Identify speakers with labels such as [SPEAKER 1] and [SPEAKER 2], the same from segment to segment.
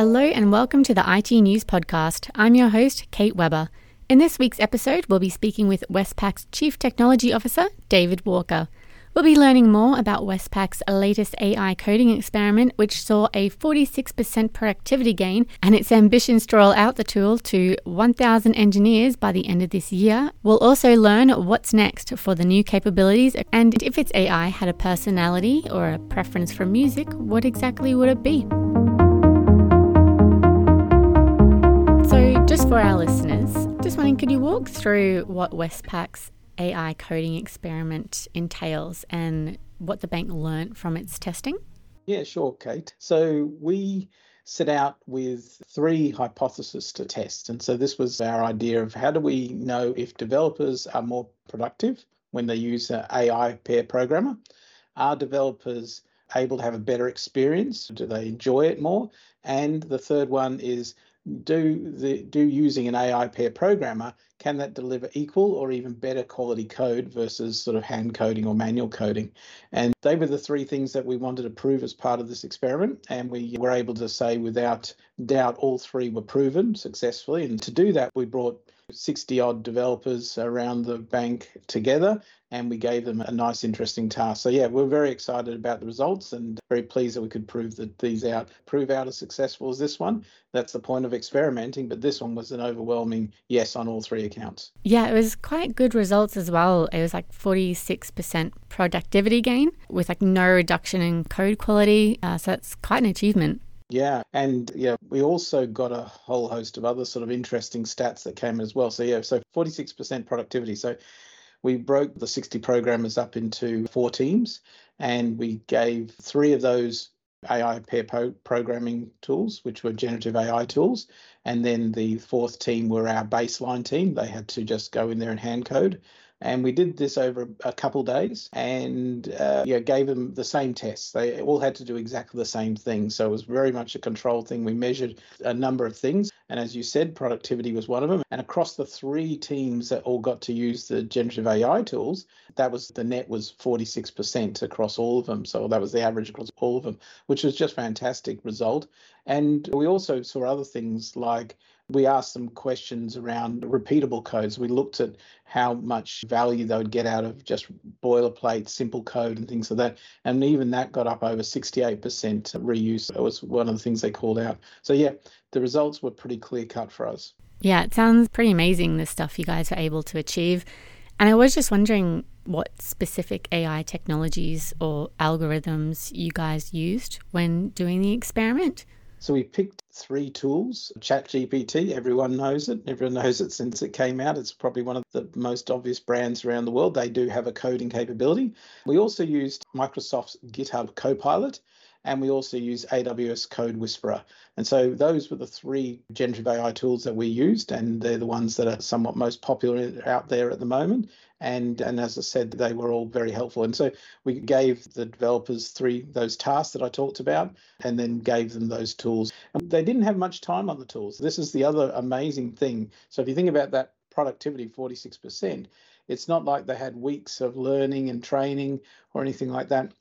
[SPEAKER 1] Hello and welcome to the iTnews Podcast. I'm your host, Kate Weber. In this week's episode, we'll be speaking with Westpac's Chief Technology Officer, David Walker. We'll be learning more about Westpac's latest AI coding experiment, which saw a 46% productivity gain, and its ambitions to roll out the tool to 1,000 engineers by the end of this year. We'll also learn what's next for the new capabilities, and if its AI had a personality or a preference for music, what exactly would it be? For our listeners, just wondering, could you walk through what Westpac's AI coding experiment entails and what the bank learnt from its testing?
[SPEAKER 2] Yeah, sure, Kate. So we set out with three hypotheses to test. And so this was our idea of how do we know if developers are more productive when they use an AI pair programmer? Are developers able to have a better experience? Do they enjoy it more? And the third one is do the do using an AI pair programmer can that deliver equal or even better quality code versus sort of hand coding or manual coding? And they were the three things that we wanted to prove as part of this experiment. And we were able to say without doubt all three were proven successfully. And to do that, we brought 60 odd developers around the bank together and we gave them a nice interesting task. So yeah we're very excited about the results and very pleased that we could prove that these out prove out as successful as this one. That's the point of experimenting but this one was an overwhelming yes on all three accounts.
[SPEAKER 1] Yeah it was quite good results as well. It was like 46% productivity gain with like no reduction in code quality. Uh, so that's quite an achievement.
[SPEAKER 2] Yeah, and yeah, we also got a whole host of other sort of interesting stats that came as well. So yeah, so 46% productivity. So we broke the 60 programmers up into four teams and we gave three of those AI pair po- programming tools, which were generative AI tools. And then the fourth team were our baseline team. They had to just go in there and hand code. And we did this over a couple days and uh, yeah, gave them the same tests. They all had to do exactly the same thing. So it was very much a control thing. We measured a number of things. And as you said, productivity was one of them. And across the three teams that all got to use the generative AI tools, that was the net was 46% across all of them. So that was the average across all of them, which was just fantastic result. And we also saw other things like we asked them questions around repeatable codes. We looked at how much value they would get out of just boilerplate, simple code, and things like that. And even that got up over 68% reuse. That was one of the things they called out. So, yeah, the results were pretty clear cut for us.
[SPEAKER 1] Yeah, it sounds pretty amazing, the stuff you guys were able to achieve. And I was just wondering what specific AI technologies or algorithms you guys used when doing the experiment.
[SPEAKER 2] So we picked three tools. ChatGPT, everyone knows it. Everyone knows it since it came out. It's probably one of the most obvious brands around the world. They do have a coding capability. We also used Microsoft's GitHub Copilot and we also use AWS CodeWhisperer. And so those were the three generative AI tools that we used, and they're the ones that are somewhat most popular out there at the moment. And and as I said, they were all very helpful. And so we gave the developers three those tasks that I talked about, and then gave them those tools. And they didn't have much time on the tools. This is the other amazing thing. So if you think about that productivity, 46%, it's not like they had weeks of learning and training or anything like that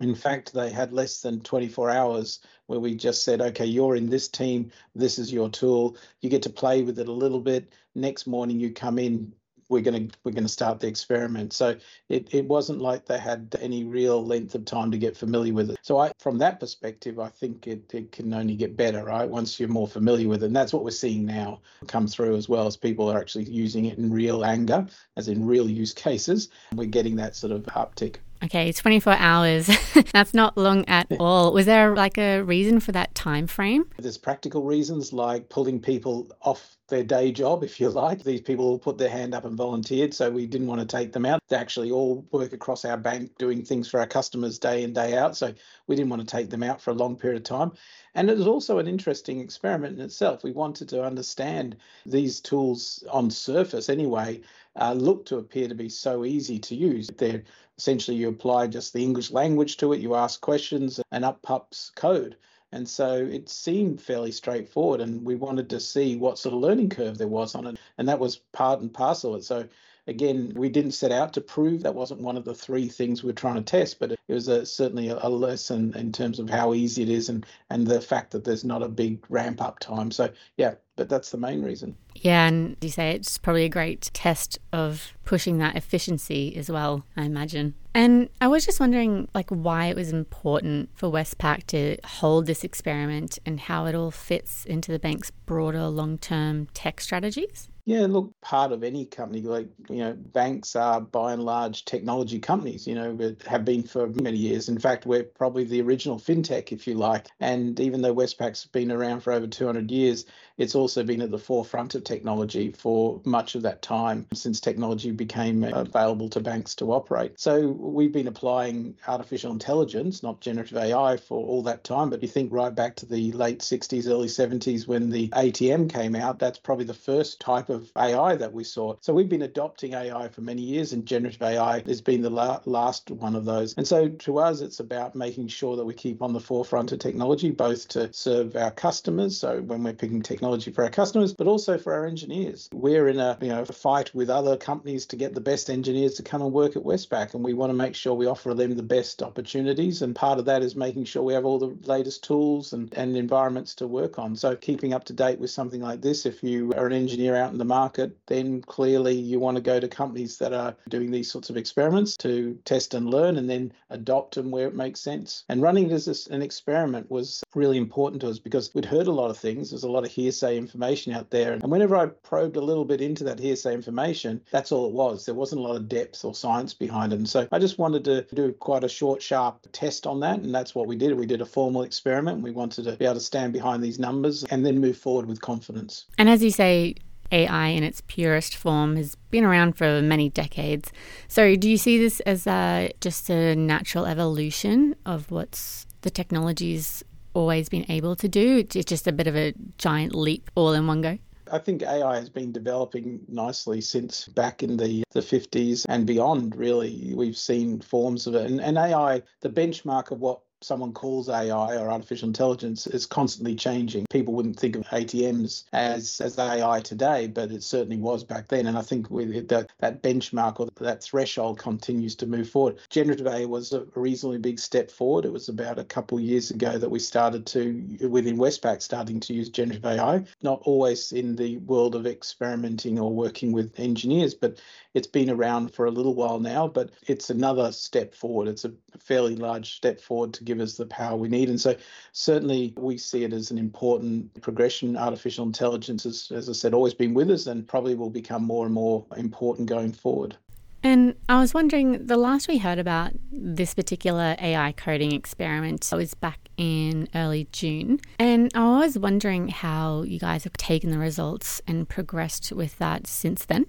[SPEAKER 2] in fact, they had less than 24 hours where we just said, okay, you're in this team, this is your tool. You get to play with it a little bit. Next morning, you come in, we're going to we're to start the experiment. So it, it wasn't like they had any real length of time to get familiar with it. So i from that perspective i think it, it can only get better right? Once you're more familiar with it. And that's what we're seeing now come through as well as people are actually using it in real anger as in real use cases. We're getting that sort of uptick
[SPEAKER 1] Okay, 24 hours. That's not long at all. Was there like a reason for that time frame?
[SPEAKER 2] There's practical reasons like pulling people off their day job, if you like. These people all put their hand up and volunteered, so we didn't want to take them out. They actually all work across our bank doing things for our customers day in, day out, so we didn't want to take them out for a long period of time. And it was also an interesting experiment in itself. We wanted to understand these tools on surface anyway uh, look to appear to be so easy to use. They're essentially you apply just the English language to it, you ask questions, and up pops code. And so it seemed fairly straightforward, and we wanted to see what sort of learning curve there was on it, and that was part and parcel of it. So again, we didn't set out to prove that wasn't one of the three things we are trying to test, but it was a, certainly a, a, lesson in terms of how easy it is and, and the fact that there's not a big ramp up time. So, yeah, but that's the main reason.
[SPEAKER 1] Yeah, and you say it's probably a great test of pushing that efficiency as well, I imagine. And I was just wondering like why it was important for Westpac to hold this experiment and how it all fits into the bank's broader long-term tech strategies.
[SPEAKER 2] Yeah, look, part of any company, like, you know, banks are by and large technology companies, you know, have been for many years. In fact, we're probably the original fintech, if you like. And even though Westpac's been around for over 200 years, it's also been at the forefront of technology for much of that time since technology became available to banks to operate. So we've been applying artificial intelligence, not generative AI, for all that time. But you think right back to the late 60s, early 70s when the ATM came out, that's probably the first type of of AI that we saw. So we've been adopting AI for many years, and generative AI has been the la- last one of those. And so to us, it's about making sure that we keep on the forefront of technology, both to serve our customers. So when we're picking technology for our customers, but also for our engineers. We're in a you know a fight with other companies to get the best engineers to come and work at Westpac, and we want to make sure we offer them the best opportunities. And part of that is making sure we have all the latest tools and, and environments to work on. So keeping up to date with something like this, if you are an engineer out in the market, then clearly you want to go to companies that are doing these sorts of experiments to test and learn and then adopt them where it makes sense. And running it as an experiment was really important to us because we'd heard a lot of things. There's a lot of hearsay information out there. And whenever I probed a little bit into that hearsay information, that's all it was. There wasn't a lot of depth or science behind it. And so I just wanted to do quite a short, sharp test on that. And that's what we did. We did a formal experiment. We wanted to be able to stand behind these numbers and then move forward with confidence.
[SPEAKER 1] And as you say, AI in its purest form has been around for many decades. So, do you see this as a, just a natural evolution of what's the technology's always been able to do? It's just a bit of a giant leap all in one go?
[SPEAKER 2] I think AI has been developing nicely since back in the, the 50s and beyond, really. We've seen forms of it. And, and AI, the benchmark of what someone calls AI or artificial intelligence is constantly changing. People wouldn't think of ATMs as as AI today, but it certainly was back then. And I think with that that benchmark or that threshold continues to move forward. Generative AI was a reasonably big step forward. It was about a couple of years ago that we started to within Westpac starting to use generative AI. Not always in the world of experimenting or working with engineers, but it's been around for a little while now. But it's another step forward. It's a fairly large step forward to give us the power we need. And so, certainly, we see it as an important progression. Artificial intelligence has, as I said, always been with us and probably will become more and more important going forward.
[SPEAKER 1] And I was wondering, the last we heard about this particular AI coding experiment was back in early June. And I was wondering how you guys have taken the results and progressed with that since then.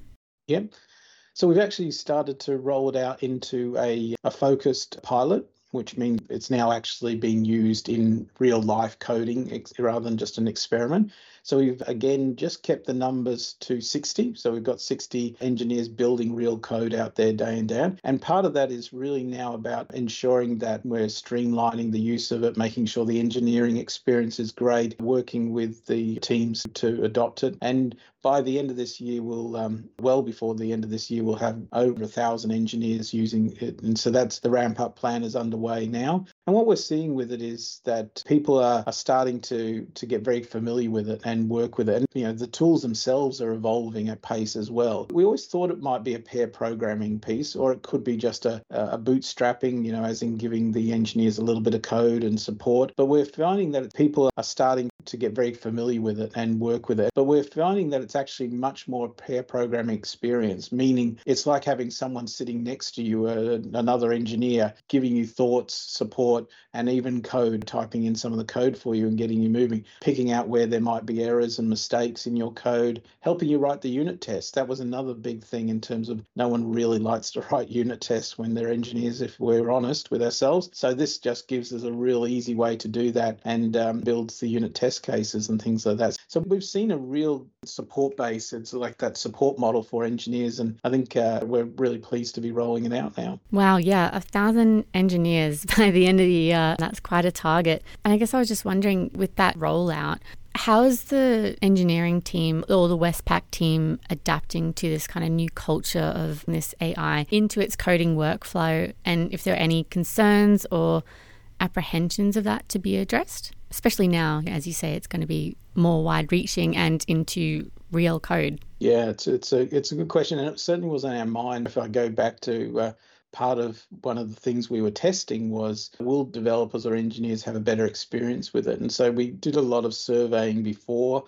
[SPEAKER 2] Yep. So we've actually started to roll it out into a, a focused pilot which means it's now actually being used in real life coding rather than just an experiment. So we've again just kept the numbers to 60. So we've got 60 engineers building real code out there day in, day out. And part of that is really now about ensuring that we're streamlining the use of it, making sure the engineering experience is great, working with the teams to adopt it. And by the end of this year, we'll, um, well before the end of this year, we'll have over a thousand engineers using it. And so that's the ramp up plan is underway now. And what we're seeing with it is that people are, are starting to to get very familiar with it and work with it. And you know, the tools themselves are evolving at pace as well. We always thought it might be a pair programming piece, or it could be just a, a bootstrapping, you know, as in giving the engineers a little bit of code and support. But we're finding that people are starting to get very familiar with it and work with it. But we're finding that it's actually much more pair programming experience, meaning it's like having someone sitting next to you, uh, another engineer, giving you thoughts, support, and even code, typing in some of the code for you and getting you moving, picking out where there might be errors and mistakes in your code, helping you write the unit test. That was another big thing in terms of no one really likes to write unit tests when they're engineers, if we're honest with ourselves. So this just gives us a real easy way to do that and um, builds the unit test cases and things like that. So we've seen a real support base. It's like that support model for engineers. And I think uh, we're really pleased to be rolling it out now.
[SPEAKER 1] Wow. Yeah. A thousand engineers by the end of the year. That's quite a target. And I guess I was just wondering with that rollout, how is the engineering team or the Westpac team adapting to this kind of new culture of this AI into its coding workflow? And if there are any concerns or apprehensions of that to be addressed? Especially now, as you say, it's going to be more wide reaching and into real code.
[SPEAKER 2] Yeah, it's, it's, a, it's a good question. And it certainly was on our mind. If I go back to uh, part of one of the things we were testing was will developers or engineers have a better experience with it? And so we did a lot of surveying before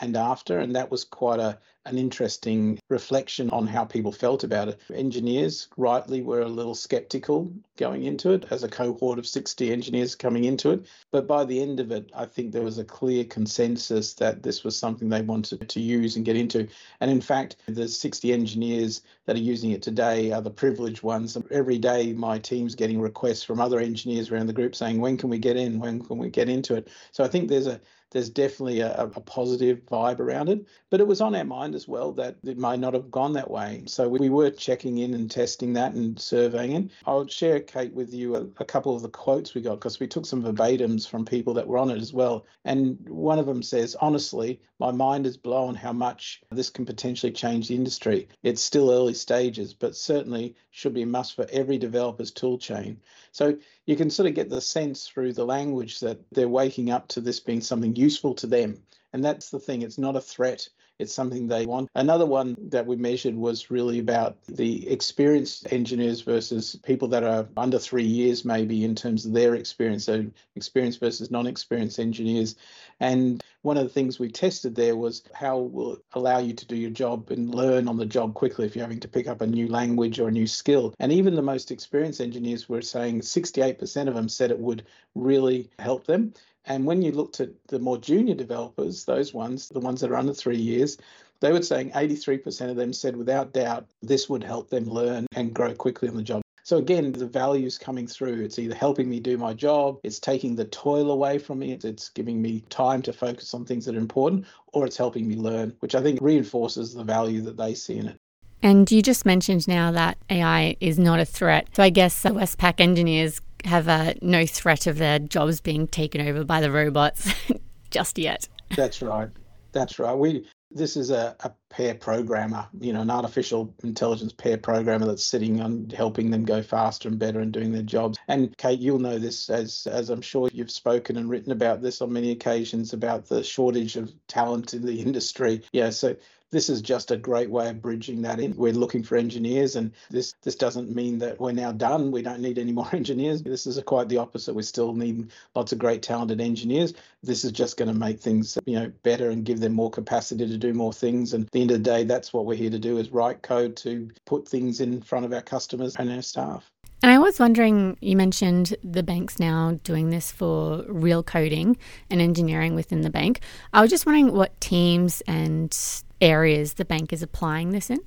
[SPEAKER 2] and after, and that was quite a an interesting reflection on how people felt about it. Engineers, rightly, were a little skeptical going into it as a cohort of 60 engineers coming into it. But by the end of it, I think there was a clear consensus that this was something they wanted to use and get into. And in fact, the 60 engineers that are using it today are the privileged ones. Every day, my team's getting requests from other engineers around the group saying, when can we get in? When can we get into it? So I think there's a there's definitely a, a, positive vibe around it. But it was on our mind as well that it may not have gone that way. So we were checking in and testing that and surveying it. I'll share, Kate, with you a, a couple of the quotes we got because we took some verbatims from people that were on it as well. And one of them says, honestly, my mind is blown how much this can potentially change the industry. It's still early stages, but certainly should be a must for every developer's tool chain. So you can sort of get the sense through the language that they're waking up to this being something useful to them. And that's the thing, it's not a threat. It's something they want. Another one that we measured was really about the experienced engineers versus people that are under three years, maybe in terms of their experience. So, experienced versus non experienced engineers. And one of the things we tested there was how will it allow you to do your job and learn on the job quickly if you're having to pick up a new language or a new skill. And even the most experienced engineers were saying 68% of them said it would really help them. And when you looked at the more junior developers, those ones, the ones that are under three years, they were saying 83% of them said without doubt this would help them learn and grow quickly on the job. So again, the value is coming through. It's either helping me do my job, it's taking the toil away from me, it's giving me time to focus on things that are important, or it's helping me learn, which I think reinforces the value that they see in it.
[SPEAKER 1] And you just mentioned now that AI is not a threat. So I guess Westpac engineers have uh, no threat of their jobs being taken over by the robots just yet.
[SPEAKER 2] That's right. That's right. We this is a, a pair programmer, you know, an artificial intelligence pair programmer that's sitting on helping them go faster and better and doing their jobs. And Kate, you'll know this as as I'm sure you've spoken and written about this on many occasions about the shortage of talent in the industry. Yeah, so this is just a great way of bridging that in. We're looking for engineers, and this this doesn't mean that we're now done. We don't need any more engineers. This is quite the opposite. We still need lots of great talented engineers. This is just going to make things you know better and give them more capacity to do more things. And at the end of the day, that's what we're here to do: is write code to put things in front of our customers and our staff.
[SPEAKER 1] And I was wondering, you mentioned the bank's now doing this for real coding and engineering within the bank. I was just wondering what teams and areas the bank is applying this in?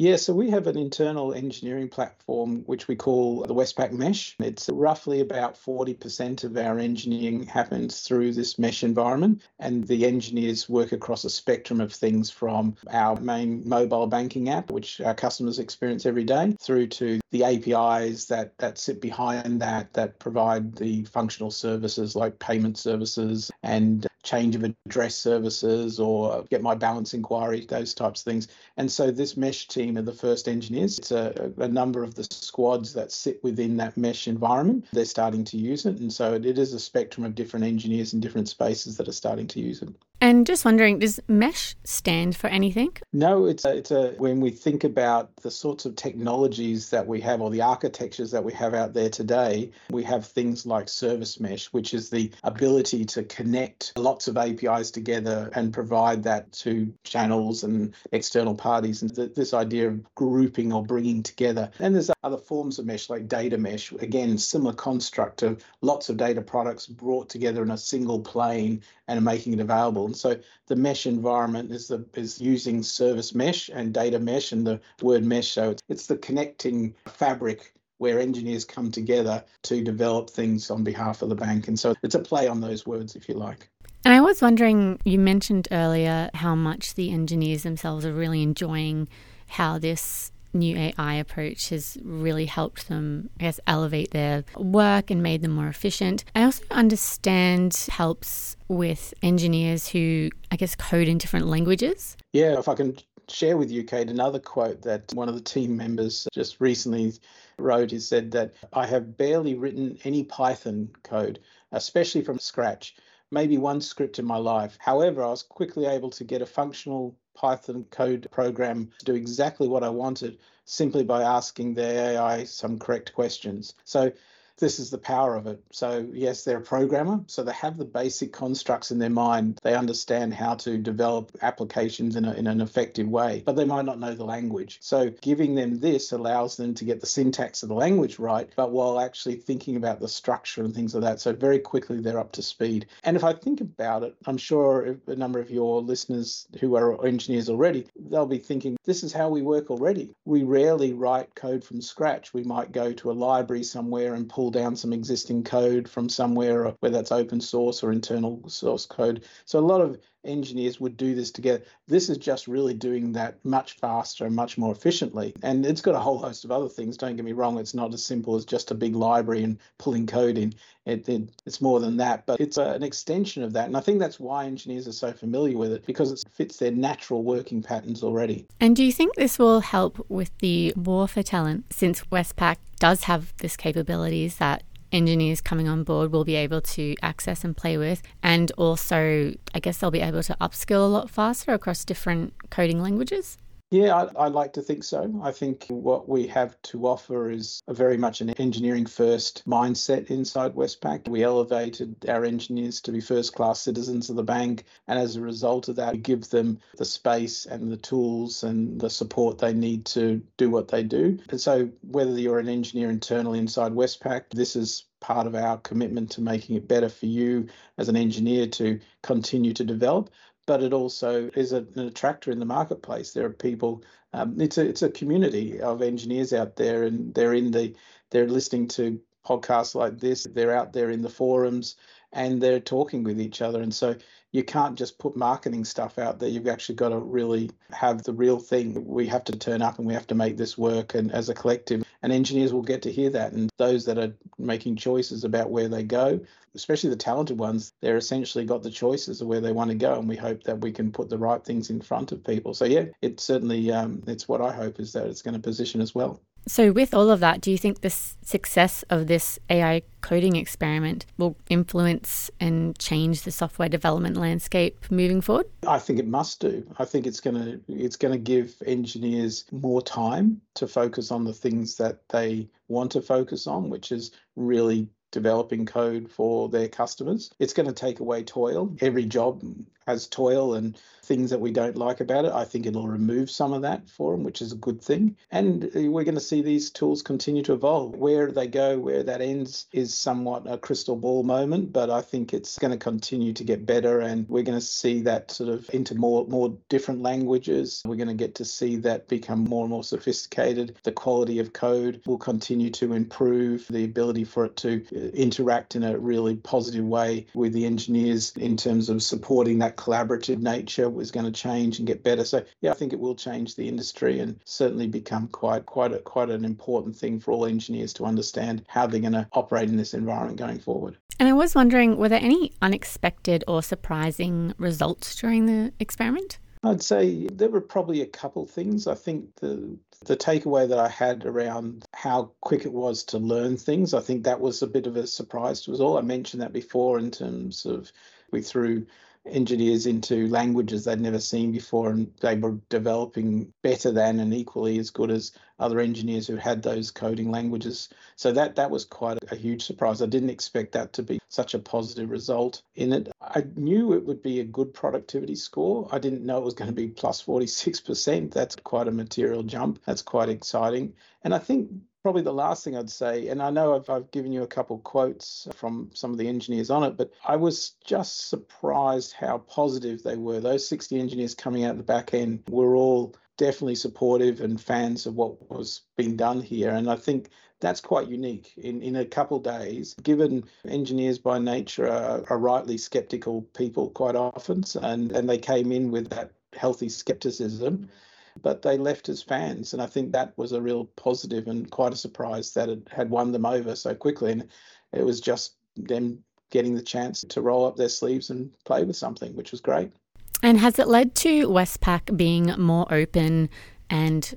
[SPEAKER 2] Yeah, so we have an internal engineering platform which we call the Westpac Mesh. It's roughly about 40% of our engineering happens through this mesh environment, and the engineers work across a spectrum of things from our main mobile banking app, which our customers experience every day, through to the APIs that, that sit behind that, that provide the functional services like payment services and change of address services or get my balance inquiry, those types of things. And so this mesh team are the first engineers. It's a, a number of the squads that sit within that mesh environment. They're starting to use it. And so it, it is a spectrum of different engineers in different spaces that are starting to use it.
[SPEAKER 1] And just wondering, does mesh stand for anything?
[SPEAKER 2] No, it's a, it's a when we think about the sorts of technologies that we have or the architectures that we have out there today, we have things like service mesh, which is the ability to connect lots of APIs together and provide that to channels and external parties, and th- this idea of grouping or bringing together. And there's other forms of mesh like data mesh, again, similar construct of lots of data products brought together in a single plane and making it available. So the mesh environment is the is using service mesh and data mesh and the word mesh. So it's the connecting fabric where engineers come together to develop things on behalf of the bank. And so it's a play on those words, if you like.
[SPEAKER 1] And I was wondering, you mentioned earlier how much the engineers themselves are really enjoying how this new AI approach has really helped them, I guess, elevate their work and made them more efficient. I also understand helps with engineers who, I guess, code in different languages.
[SPEAKER 2] Yeah, if I can share with you, Kate, another quote that one of the team members just recently wrote. is said that I have barely written any Python code, especially from scratch, maybe one script in my life. However, I was quickly able to get a functional Python code program to do exactly what I wanted simply by asking the AI some correct questions. So this is the power of it. So, yes, they're a programmer, so they have the basic constructs in their mind. They understand how to develop applications in, a, in an effective way, but they might not know the language. So, giving them this allows them to get the syntax of the language right, but while actually thinking about the structure and things like that. So, very quickly they're up to speed. And if I think about it, I'm sure a number of your listeners who are engineers already, they'll be thinking, this is how we work already. We rarely write code from scratch. We might go to a library somewhere and pull pull down some existing code from somewhere, whether that's open source or internal source code. So a lot of engineers would do this together. This is just really doing that much faster and much more efficiently. And it's got a whole host of other things. Don't get me wrong, it's not as simple as just a big library and pulling code in. It, it, it's more than that, but it's a, an extension of that. And I think that's why engineers are so familiar with it because it fits their natural working patterns already.
[SPEAKER 1] And do you think this will help with the war for talent since Westpac does have this capabilities that engineers coming on board will be able to access and play with. And also, I guess they'll be able to upskill a lot faster across different coding languages.
[SPEAKER 2] Yeah, I, I, like to think so. I think what we have to offer is a very much an engineering first mindset inside Westpac. We elevated our engineers to be first class citizens of the bank. And as a result of that, we give them the space and the tools and the support they need to do what they do. And so, whether you're an engineer internally inside Westpac, this is part of our commitment to making it better for you as an engineer to continue to develop but it also is an attractor in the marketplace. There are people. Um, it's a it's a community of engineers out there, and they're in the they're listening to podcasts like this. They're out there in the forums, and they're talking with each other. And so you can't just put marketing stuff out there. You've actually got to really have the real thing. We have to turn up and we have to make this work. And as a collective, and engineers will get to hear that. And those that are making choices about where they go, especially the talented ones, they're essentially got the choices of where they want to go. And we hope that we can put the right things in front of people. So yeah, it certainly um, it's what I hope is that it's going to position as well.
[SPEAKER 1] So, with all of that, do you think the success of this AI coding experiment will influence and change the software development landscape moving forward?
[SPEAKER 2] I think it must do. I think it's going to it's going to give engineers more time to focus on the things that they want to focus on, which is really developing code for their customers. It's going to take away toil. Every job has toil and things that we don't like about it. I think it'll remove some of that for them, which is a good thing. And uh, we're going to see these tools continue to evolve. Where they go, where that ends, is somewhat a crystal ball moment, but I think it's going to continue to get better, and we're going to see that sort of into more more different languages. We're going to get to see that become more and more sophisticated. The quality of code will continue to improve. The ability for it to uh, interact in a really positive way with the engineers in terms of supporting that collaborative nature was going to change and get better. So yeah, I think it will change the industry and certainly become quite quite a, quite an important thing for all engineers to understand how they're going to operate in this environment going forward.
[SPEAKER 1] And I was wondering, were there any unexpected or surprising results during the experiment?
[SPEAKER 2] I'd say there were probably a couple things. I think the the takeaway that I had around how quick it was to learn things, I think that was a bit of a surprise to us all. I mentioned that before in terms of we threw engineers into languages they'd never seen before and they were developing better than and equally as good as other engineers who had those coding languages. So that that was quite a, a huge surprise. I didn't expect that to be such a positive result in it. I knew it would be a good productivity score. I didn't know it was going to be plus 46% that's quite a material jump. That's quite exciting. And i think probably the last thing I'd say, and I know I've, I've given you a couple quotes from some of the engineers on it, but I was just surprised how positive they were. Those 60 engineers coming out the back end were all definitely supportive and fans of what was being done here. And I think that's quite unique in, in a couple days, given engineers by nature are, are rightly skeptical people quite often, and, and they came in with that healthy skepticism but they left as fans. And I think that was a real positive and quite a surprise that it had won them over so quickly. And it was just them getting the chance to roll up their sleeves and play with something, which was great.
[SPEAKER 1] And has it led to Westpac being more open and,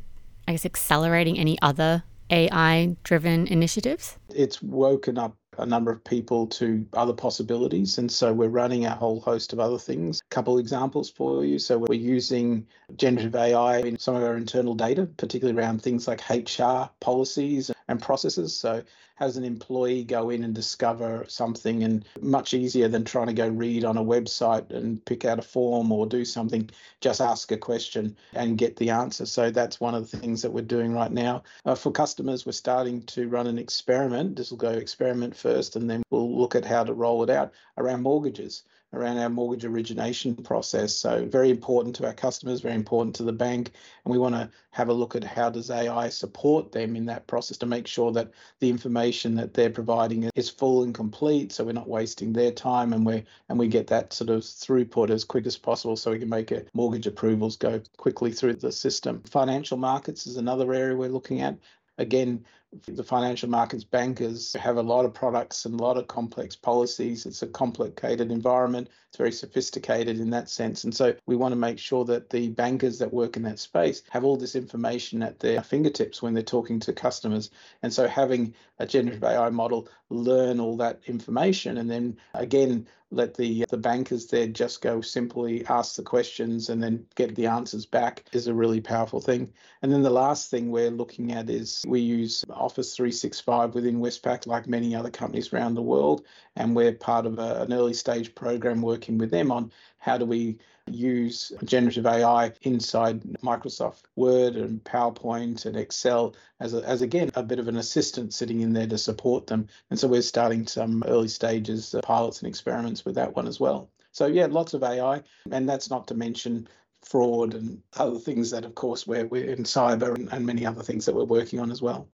[SPEAKER 1] I guess, accelerating any other AI driven initiatives?
[SPEAKER 2] It's woken up a number of people to other possibilities. And so we're running a whole host of other things. A couple examples for you. So we're using generative AI in some of our internal data, particularly around things like HR policies and processes. So as an employee go in and discover something and much easier than trying to go read on a website and pick out a form or do something just ask a question and get the answer. So that's one of the things that we're doing right now. Uh, for customers we're starting to run an experiment. This will go experiment first and then we'll look at how to roll it out around mortgages around our mortgage origination process. So very important to our customers, very important to the bank, and we want to have a look at how does AI support them in that process to make sure that the information that they're providing is full and complete, so we're not wasting their time and we and we get that sort of throughput as quick as possible, so we can make it, mortgage approvals go quickly through the system. Financial markets is another area we're looking at. Again, the financial markets bankers have a lot of products and a lot of complex policies. It's a complicated environment. It's very sophisticated in that sense. And so we want to make sure that the bankers that work in that space have all this information at their fingertips when they're talking to customers. And so having a generative AI model learn all that information and then again let the the bankers there just go simply ask the questions and then get the answers back is a really powerful thing. And then the last thing we're looking at is we use Office 365 within Westpac, like many other companies around the world. And we're part of a, an early stage program working with them on how do we use generative AI inside Microsoft Word and PowerPoint and Excel as, a, as again, a bit of an assistant sitting in there to support them. And so we're starting some early stages, uh, pilots and experiments with that one as well. So, yeah, lots of AI. And that's not to mention fraud and other things that, of course, we're, we're in cyber and, and many other things that we're working on as well.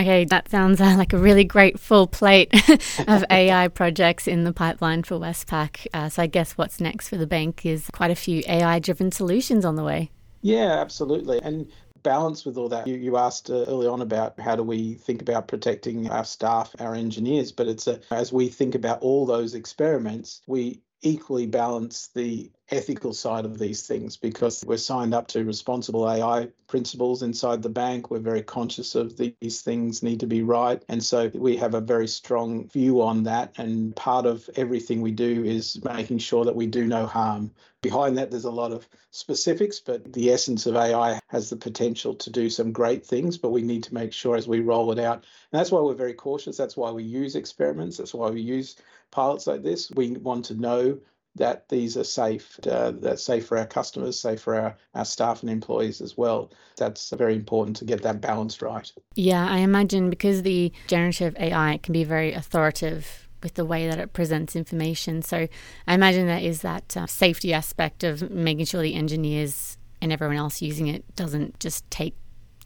[SPEAKER 1] Okay, that sounds uh, like a really great full plate of AI projects in the pipeline for Westpac. Uh, so I guess what's next for the bank is quite a few AI driven solutions on the way.
[SPEAKER 2] Yeah, absolutely. And balance with all that. You, you asked uh, early on about how do we think about protecting our staff, our engineers, but it's a, as we think about all those experiments, we equally balance the ethical side of these things because we're signed up to responsible AI principles inside the bank. We're very conscious of these things need to be right. And so we have a very strong view on that. And part of everything we do is making sure that we do no harm. Behind that, there's a lot of specifics, but the essence of AI has the potential to do some great things, but we need to make sure as we roll it out. And that's why we're very cautious. That's why we use experiments. That's why we use pilots like this. We want to know that these are safe, uh, that's safe for our customers, safe for our, our staff and employees as well. That's very important to get that balance right.
[SPEAKER 1] Yeah, I imagine because the generative AI can be very authoritative with the way that it presents information. So I imagine there is that uh, safety aspect of making sure the engineers and everyone else using it doesn't just take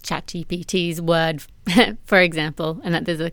[SPEAKER 1] ChatGPT's word, for example, and that there's a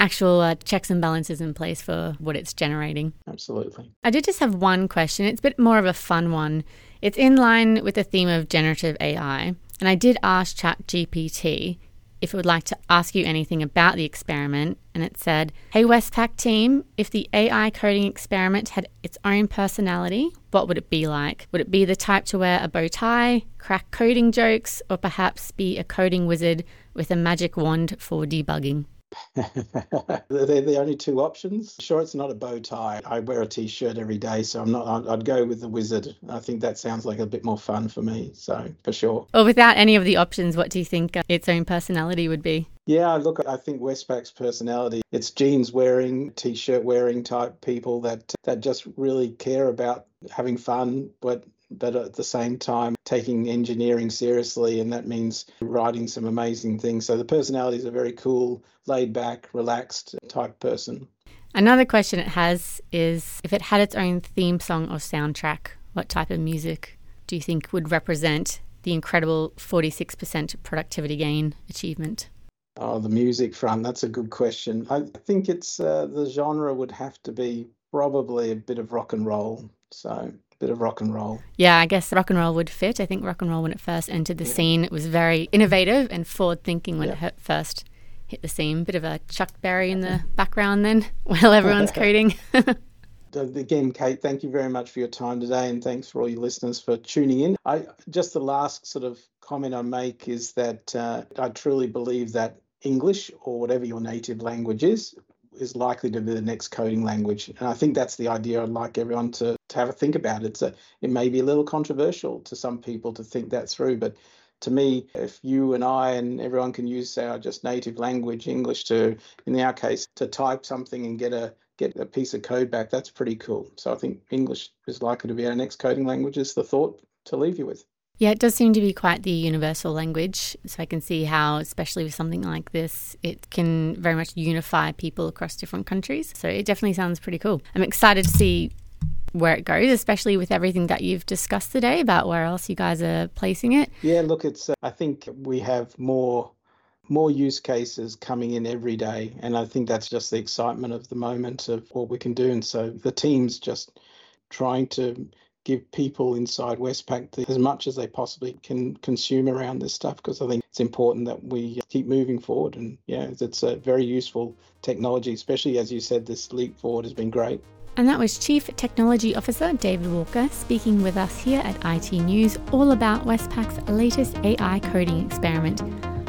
[SPEAKER 1] actual uh, checks and balances in place for what it's generating.
[SPEAKER 2] Absolutely.
[SPEAKER 1] I did just have one question. It's a bit more of a fun one. It's in line with the theme of generative AI. And I did ask ChatGPT if it would like to ask you anything about the experiment. And it said, Hey, Westpac team, if the AI coding experiment had its own personality, what would it be like? Would it be the type to wear a bow tie, crack coding jokes, or perhaps be a coding wizard with a magic wand for debugging?
[SPEAKER 2] They're the only two options. Sure, it's not a bow tie. I wear a t-shirt every day, so I'm not. I'd go with the wizard. I think that sounds like a bit more fun for me. So for sure.
[SPEAKER 1] Or without any of the options, what do you think uh, its own personality would be?
[SPEAKER 2] Yeah, look, I think Westpac's personality, it's jeans wearing, t-shirt wearing type people that that just really care about having fun, but but at the same time taking engineering seriously and that means writing some amazing things. So the personality is a very cool laid back relaxed type person.
[SPEAKER 1] Another question it has is if it had its own theme song or soundtrack what type of music do you think would represent the incredible 46% productivity gain achievement?
[SPEAKER 2] Oh the music front that's a good question. I think it's uh, the genre would have to be probably a bit of rock and roll. So bit of rock and roll.
[SPEAKER 1] Yeah, I guess rock and roll would fit. I think rock and roll, when it first entered the yeah. scene, it was very innovative and forward thinking when yeah. it first hit the scene. Bit of a Chuck Berry in the background then while everyone's coding.
[SPEAKER 2] Again, Kate, thank you very much for your time today, and thanks for all your listeners for tuning in. I just the last sort of comment I make is that uh, I truly believe that English or whatever your native language is is likely to be the next coding language. And I think that's the idea I'd like everyone to, to have a think about. It's a, it may be a little controversial to some people to think that through, but to me, if you and I and everyone can use our just native language, English, to, in our case, to type something and get a get a piece of code back, that's pretty cool. So I think English is likely to be our next coding language, is the thought to leave you with.
[SPEAKER 1] Yeah, it does seem to be quite the universal language. So I can see how, especially with something like this, it can very much unify people across different countries. So it definitely sounds pretty cool. I'm excited to see where it goes, especially with everything that you've discussed today about where else you guys are placing it.
[SPEAKER 2] Yeah, look, it's. Uh, I think we have more more use cases coming in every day, and I think that's just the excitement of the moment of what we can do. And so the team's just trying to give people inside Westpac the, as much as they possibly can consume around this stuff because I think it's important that we uh, keep moving forward. And yeah, it's a very useful technology, especially as you said, this leap forward has been great.
[SPEAKER 1] And that was Chief Technology Officer David Walker speaking with us here at iTnews all about Westpac's latest AI coding experiment.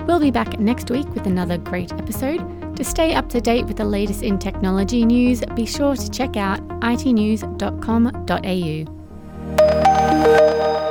[SPEAKER 1] We'll be back next week with another great episode. To stay up to date with the latest in technology news, be sure to check out itnews.com.au. Música